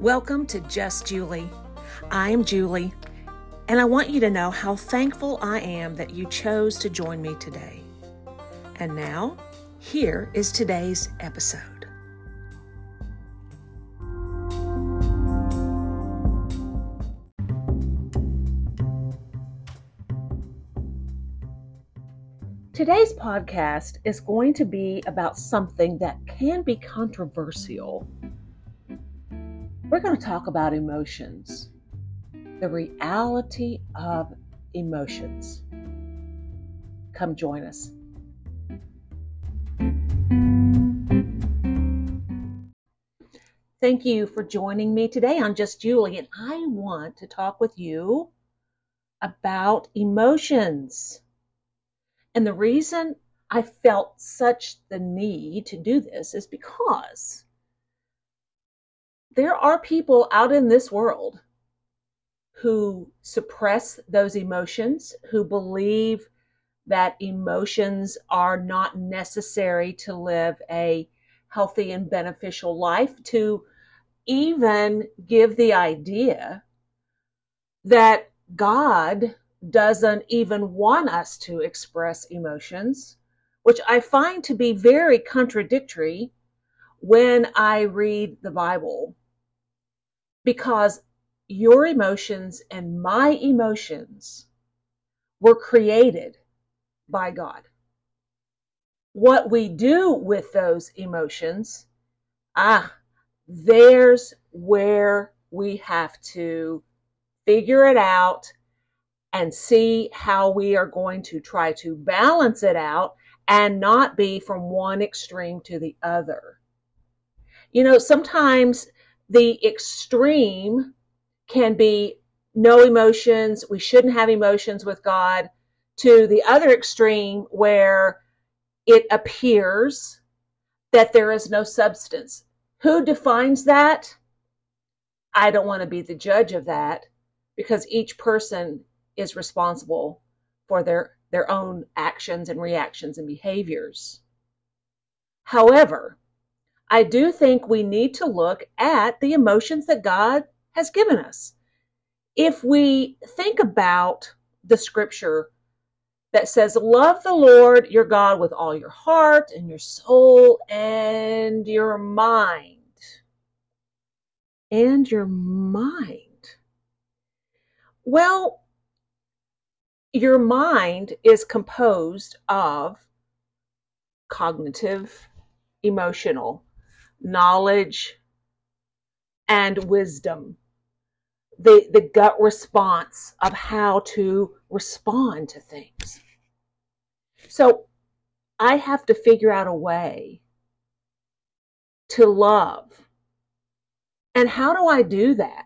Welcome to Just Julie. I am Julie, and I want you to know how thankful I am that you chose to join me today. And now, here is today's episode. Today's podcast is going to be about something that can be controversial. We're going to talk about emotions, the reality of emotions. Come join us. Thank you for joining me today on Just Julie, and I want to talk with you about emotions. And the reason I felt such the need to do this is because there are people out in this world who suppress those emotions, who believe that emotions are not necessary to live a healthy and beneficial life, to even give the idea that God doesn't even want us to express emotions, which I find to be very contradictory when I read the Bible. Because your emotions and my emotions were created by God. What we do with those emotions, ah, there's where we have to figure it out and see how we are going to try to balance it out and not be from one extreme to the other. You know, sometimes the extreme can be no emotions, we shouldn't have emotions with God, to the other extreme where it appears that there is no substance. Who defines that? I don't want to be the judge of that because each person is responsible for their, their own actions and reactions and behaviors. However, I do think we need to look at the emotions that God has given us. If we think about the scripture that says, Love the Lord your God with all your heart and your soul and your mind. And your mind. Well, your mind is composed of cognitive, emotional, knowledge, and wisdom. The, the gut response of how to respond to things. So I have to figure out a way to love. And how do I do that?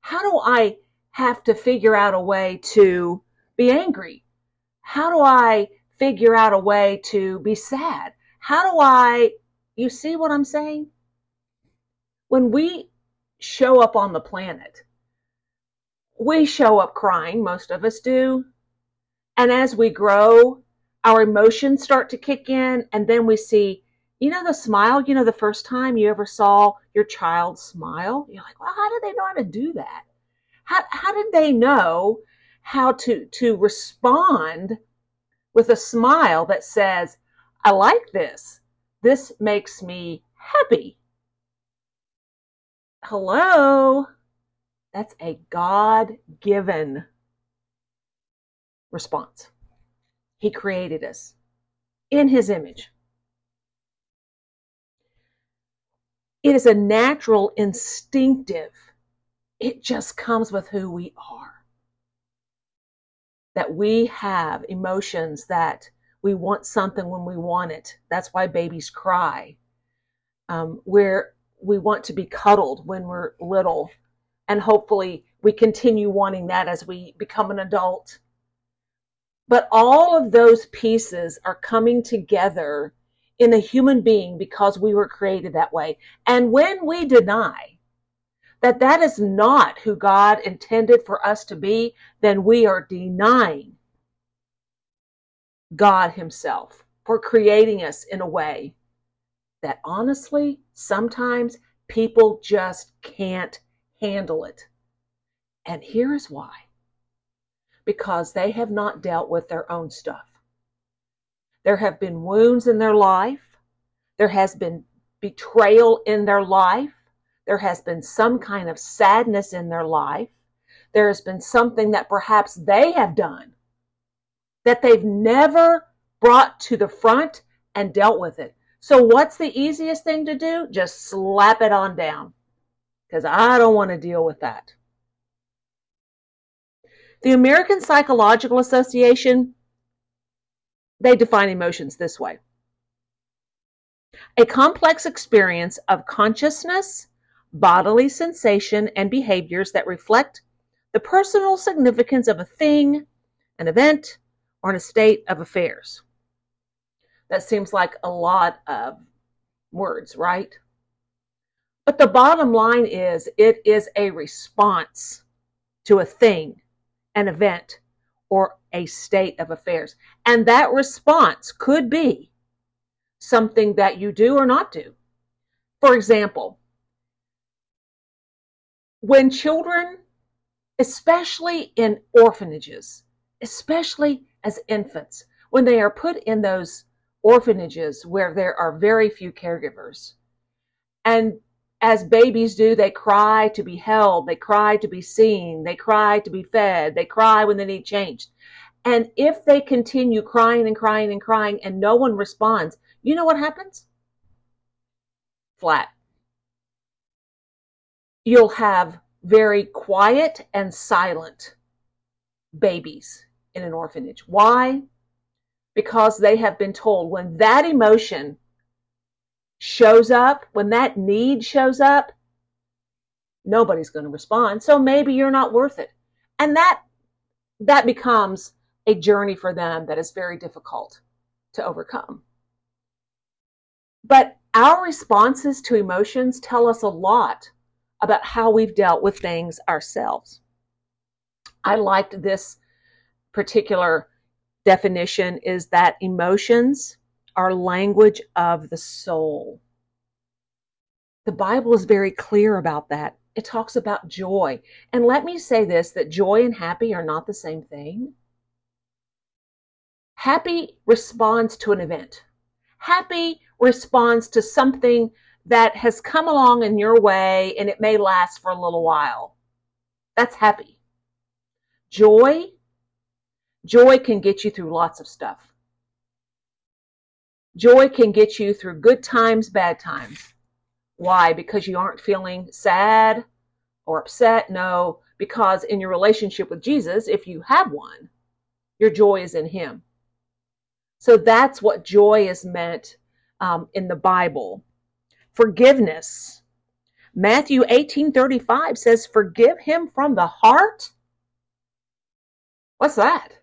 How do I have to figure out a way to be angry? How do I figure out a way to be sad? How do I, you see what I'm saying? When we show up on the planet, we show up crying, most of us do. And as we grow, our emotions start to kick in, and then we see, you know, the smile, you know, the first time you ever saw your child smile, you're like, well, how did they know how to do that? How, how did they know how to, to respond with a smile that says, I like this. This makes me happy. Hello? That's a God given response. He created us in His image. It is a natural, instinctive, it just comes with who we are that we have emotions that we want something when we want it. That's why babies cry. Um, where we want to be cuddled when we're little. And hopefully we continue wanting that as we become an adult. But all of those pieces are coming together in a human being because we were created that way. And when we deny that that is not who God intended for us to be, then we are denying God Himself for creating us in a way that honestly, sometimes people just can't handle it. And here is why because they have not dealt with their own stuff. There have been wounds in their life, there has been betrayal in their life, there has been some kind of sadness in their life, there has been something that perhaps they have done that they've never brought to the front and dealt with it. So, what's the easiest thing to do? Just slap it on down because I don't want to deal with that. The American Psychological Association, they define emotions this way. A complex experience of consciousness, bodily sensation, and behaviors that reflect the personal significance of a thing, an event, or in a state of affairs. That seems like a lot of words, right? But the bottom line is it is a response to a thing, an event, or a state of affairs. And that response could be something that you do or not do. For example, when children, especially in orphanages, especially as infants, when they are put in those orphanages where there are very few caregivers. And as babies do, they cry to be held, they cry to be seen, they cry to be fed, they cry when they need changed. And if they continue crying and crying and crying and no one responds, you know what happens? Flat. You'll have very quiet and silent babies in an orphanage. Why? because they have been told when that emotion shows up, when that need shows up, nobody's going to respond. So maybe you're not worth it. And that that becomes a journey for them that is very difficult to overcome. But our responses to emotions tell us a lot about how we've dealt with things ourselves. I liked this particular definition is that emotions are language of the soul. The Bible is very clear about that. It talks about joy. And let me say this that joy and happy are not the same thing. Happy responds to an event. Happy responds to something that has come along in your way and it may last for a little while. That's happy. Joy Joy can get you through lots of stuff. Joy can get you through good times, bad times. Why? Because you aren't feeling sad or upset? No, because in your relationship with Jesus, if you have one, your joy is in Him. So that's what joy is meant um, in the Bible. Forgiveness. Matthew 18:35 says, "Forgive him from the heart." What's that?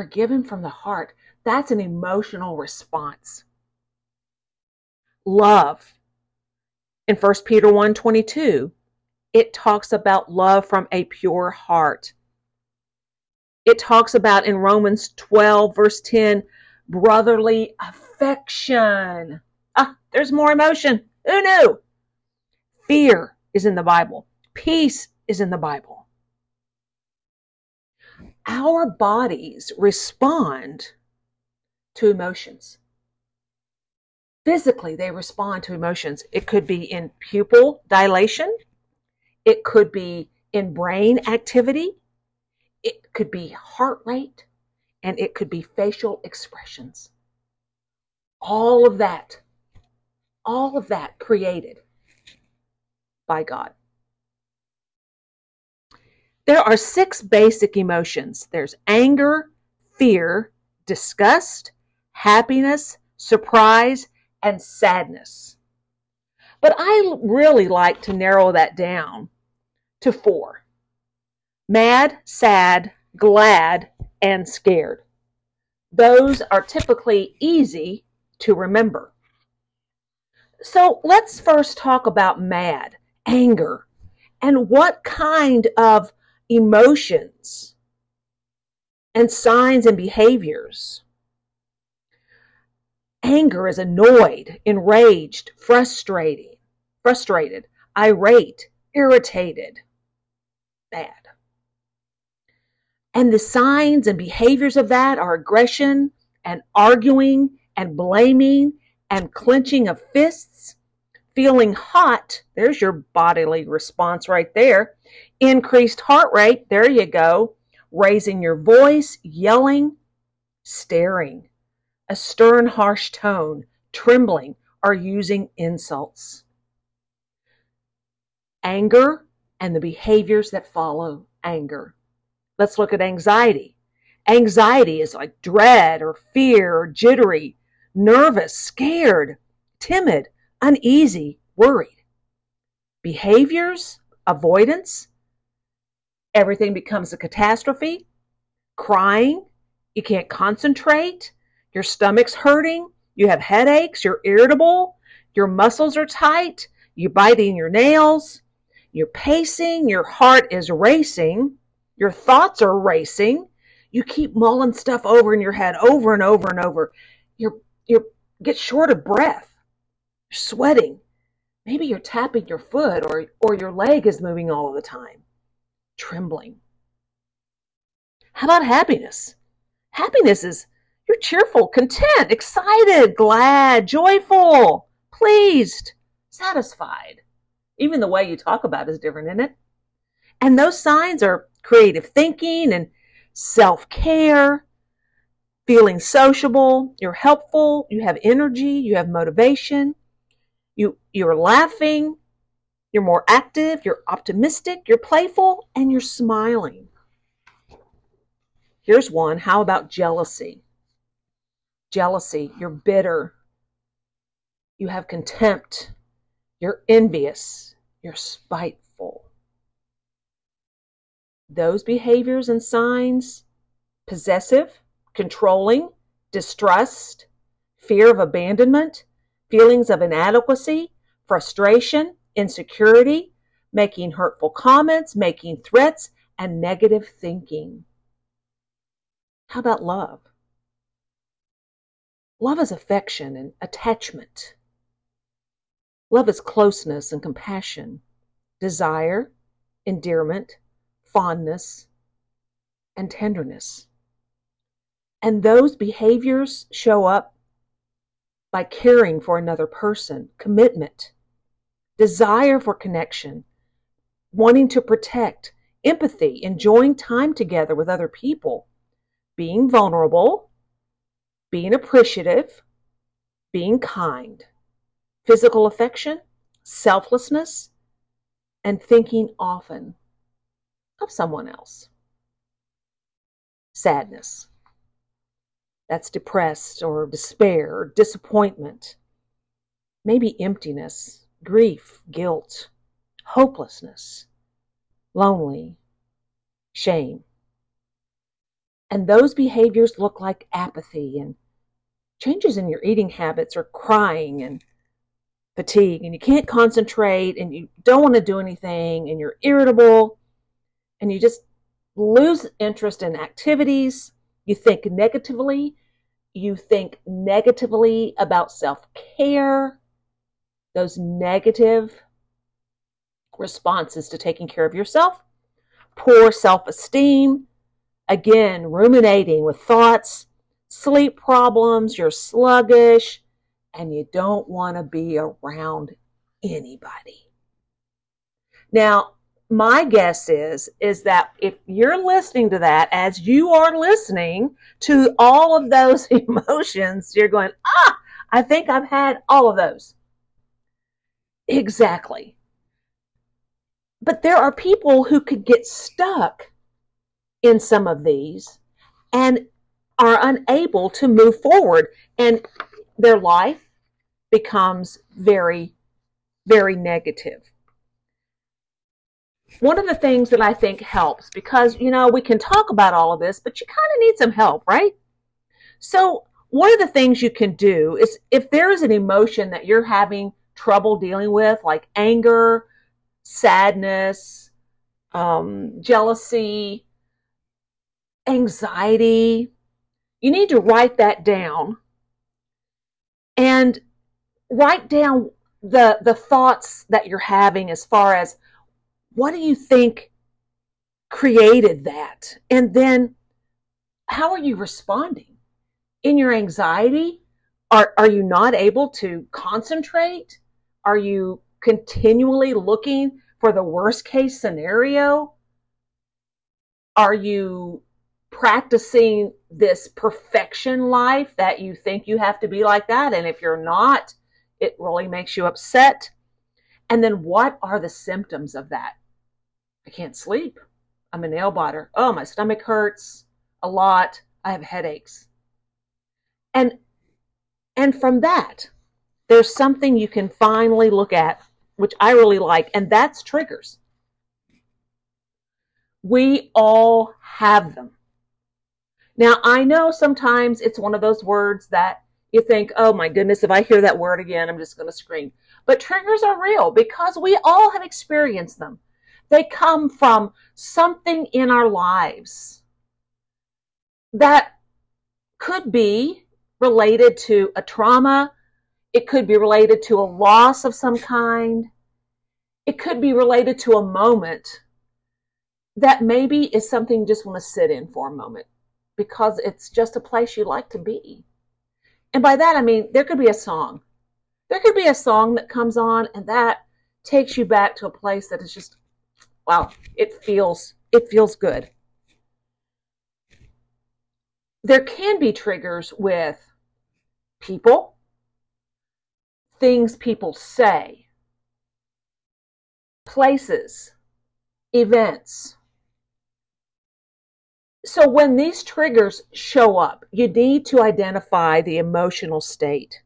Forgiven from the heart, that's an emotional response. Love. In 1 Peter 1:22, it talks about love from a pure heart. It talks about in Romans 12 verse 10 brotherly affection. Ah, there's more emotion. Who knew? Fear is in the Bible. Peace is in the Bible our bodies respond to emotions. Physically, they respond to emotions. It could be in pupil dilation, it could be in brain activity, it could be heart rate, and it could be facial expressions. All of that, all of that created by God. There are six basic emotions there's anger, fear, disgust, happiness, surprise, and sadness. But I really like to narrow that down to four mad, sad, glad, and scared. Those are typically easy to remember. So let's first talk about mad, anger, and what kind of emotions and signs and behaviors. Anger is annoyed, enraged, frustrating, frustrated, irate, irritated. Bad. And the signs and behaviors of that are aggression and arguing and blaming and clenching of fists, feeling hot. There's your bodily response right there. Increased heart rate. There you go. Raising your voice, yelling, staring, a stern, harsh tone, trembling, or using insults. Anger and the behaviors that follow anger. Let's look at anxiety. Anxiety is like dread or fear or jittery, nervous, scared, timid, uneasy, worried. Behaviors, avoidance, everything becomes a catastrophe, crying, you can't concentrate, your stomach's hurting, you have headaches, you're irritable, your muscles are tight, you're biting your nails, you're pacing, your heart is racing, your thoughts are racing. You keep mulling stuff over in your head over and over and over. You're you get short of breath. You're sweating. Maybe you're tapping your foot or or your leg is moving all of the time. Trembling. How about happiness? Happiness is you're cheerful, content, excited, glad, joyful, pleased, satisfied. Even the way you talk about is different, isn't it? And those signs are creative thinking and self care, feeling sociable, you're helpful, you have energy, you have motivation, you're laughing, you're more active, you're optimistic, you're playful, and you're smiling. Here's one. How about jealousy? Jealousy, you're bitter, you have contempt, you're envious, you're spiteful those behaviors and signs possessive, controlling, distrust, fear of abandonment, feelings of inadequacy, frustration, insecurity, making hurtful comments, making threats, and negative thinking. How about love? Love is affection and attachment. Love is closeness and compassion, desire, endearment, fondness, and tenderness. And those behaviors show up by caring for another person, commitment, desire for connection, wanting to protect, empathy, enjoying time together with other people, being vulnerable, being appreciative, being kind, physical affection, selflessness, and thinking often of someone else. Sadness. That's depressed or despair or disappointment. Maybe emptiness, grief, guilt, hopelessness, lonely, shame. And those behaviors look like apathy and changes in your eating habits or crying and fatigue and you can't concentrate and you don't want to do anything and you're irritable and you just lose interest in activities. You think negatively. You think negatively about self care. Those negative responses to taking care of yourself. Poor self esteem. Again, ruminating with thoughts, sleep problems, you're sluggish, and you don't want to be around anybody. Now, my guess is is that if you're listening to that as you are listening to all of those emotions you're going ah i think i've had all of those exactly but there are people who could get stuck in some of these and are unable to move forward and their life becomes very very negative. one of the things that I think helps because, you know, we can talk about all of this, but you kind of need some help, right? So, one of the things you can do is if there is an emotion that you're having trouble dealing with, like anger, sadness, um, jealousy, anxiety, you need to write that down and write down the the thoughts that you're having as far as what do you think created that? And then how are you responding? In your anxiety, are, are you not able to concentrate? Are you continually looking for the worst case scenario? Are you practicing this perfection life that you think you have to be like that? And if you're not, it really makes you upset. And then what are the symptoms of that? I can't sleep. I'm a nail biter. Oh, my stomach hurts a lot. I have headaches. And and from that, there's something you can finally look at, which I really like, and that's triggers. We all have them. Now, I know sometimes it's one of those words that you think, oh my goodness, if I hear that word again, I'm just going to scream. But triggers are real because we all have experienced them. They come from something in our lives that could be related to a trauma. It could be related to a loss of some kind. It could be related to a moment that maybe is something you just want to sit in for a moment because it's just a place you like to be. And by that, I mean, there could be a song. There could be a song that comes on and that takes you back to a place that is just, wow, it feels, it feels good. There can be triggers with people, things people say, places, events. So when these triggers show up, you need to identify the emotional state.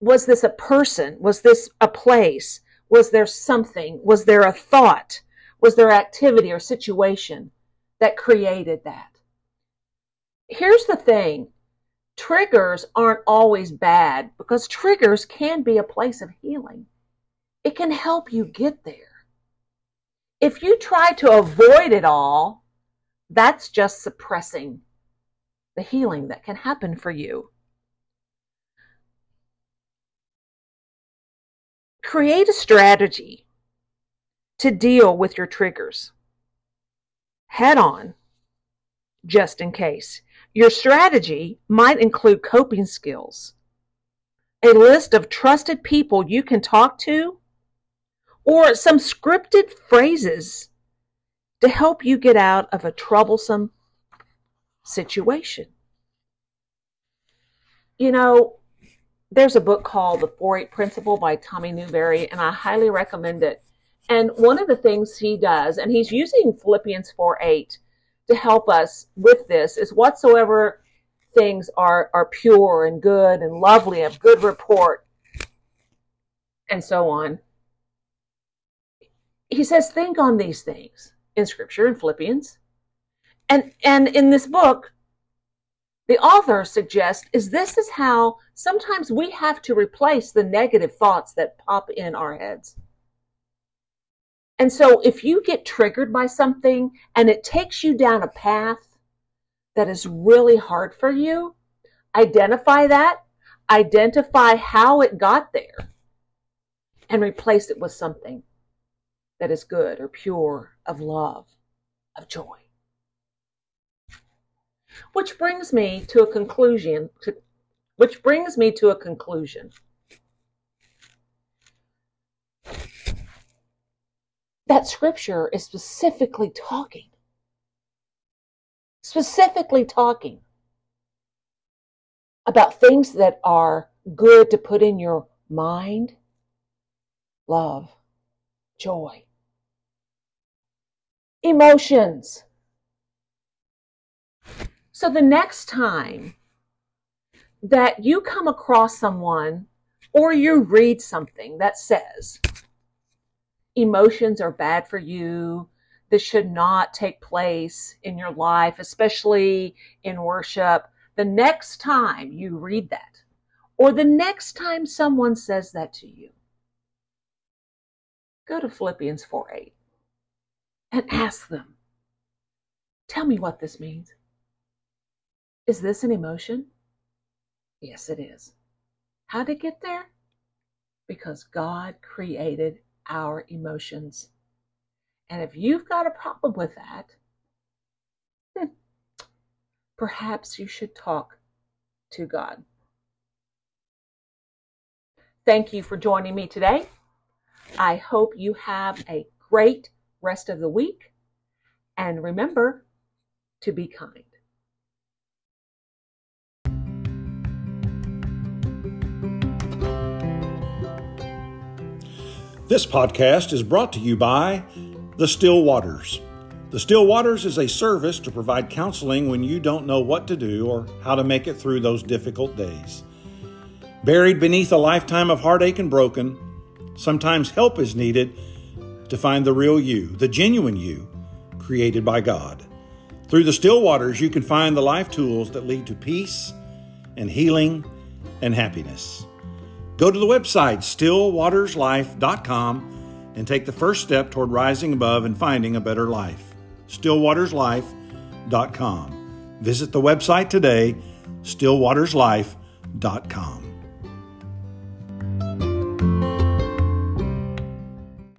Was this a person? Was this a place? Was there something? Was there a thought? Was there activity or situation that created that? Here's the thing triggers aren't always bad because triggers can be a place of healing. It can help you get there. If you try to avoid it all, that's just suppressing the healing that can happen for you. Create a strategy to deal with your triggers head on, just in case. Your strategy might include coping skills, a list of trusted people you can talk to, or some scripted phrases to help you get out of a troublesome situation. You know, there's a book called The 4 8 Principle by Tommy Newberry, and I highly recommend it. And one of the things he does, and he's using Philippians 4 8 to help us with this, is whatsoever things are, are pure and good and lovely, of good report, and so on. He says, think on these things in scripture in Philippians. And and in this book, the author suggests is this is how sometimes we have to replace the negative thoughts that pop in our heads. And so if you get triggered by something and it takes you down a path that is really hard for you, identify that, identify how it got there, and replace it with something that is good or pure, of love, of joy. Which brings me to a conclusion, which brings me to a conclusion. That scripture is specifically talking, specifically talking about things that are good to put in your mind, love, joy, emotions. So the next time that you come across someone or you read something that says emotions are bad for you, this should not take place in your life, especially in worship, the next time you read that, or the next time someone says that to you, go to Philippians 4 8 and ask them, Tell me what this means. Is this an emotion? Yes, it is. How did it get there? Because God created our emotions. And if you've got a problem with that, perhaps you should talk to God. Thank you for joining me today. I hope you have a great rest of the week. And remember to be kind. This podcast is brought to you by The Still Waters. The Still Waters is a service to provide counseling when you don't know what to do or how to make it through those difficult days. Buried beneath a lifetime of heartache and broken, sometimes help is needed to find the real you, the genuine you, created by God. Through the still waters, you can find the life tools that lead to peace and healing and happiness. Go to the website stillwaterslife.com and take the first step toward rising above and finding a better life. stillwaterslife.com. Visit the website today, stillwaterslife.com.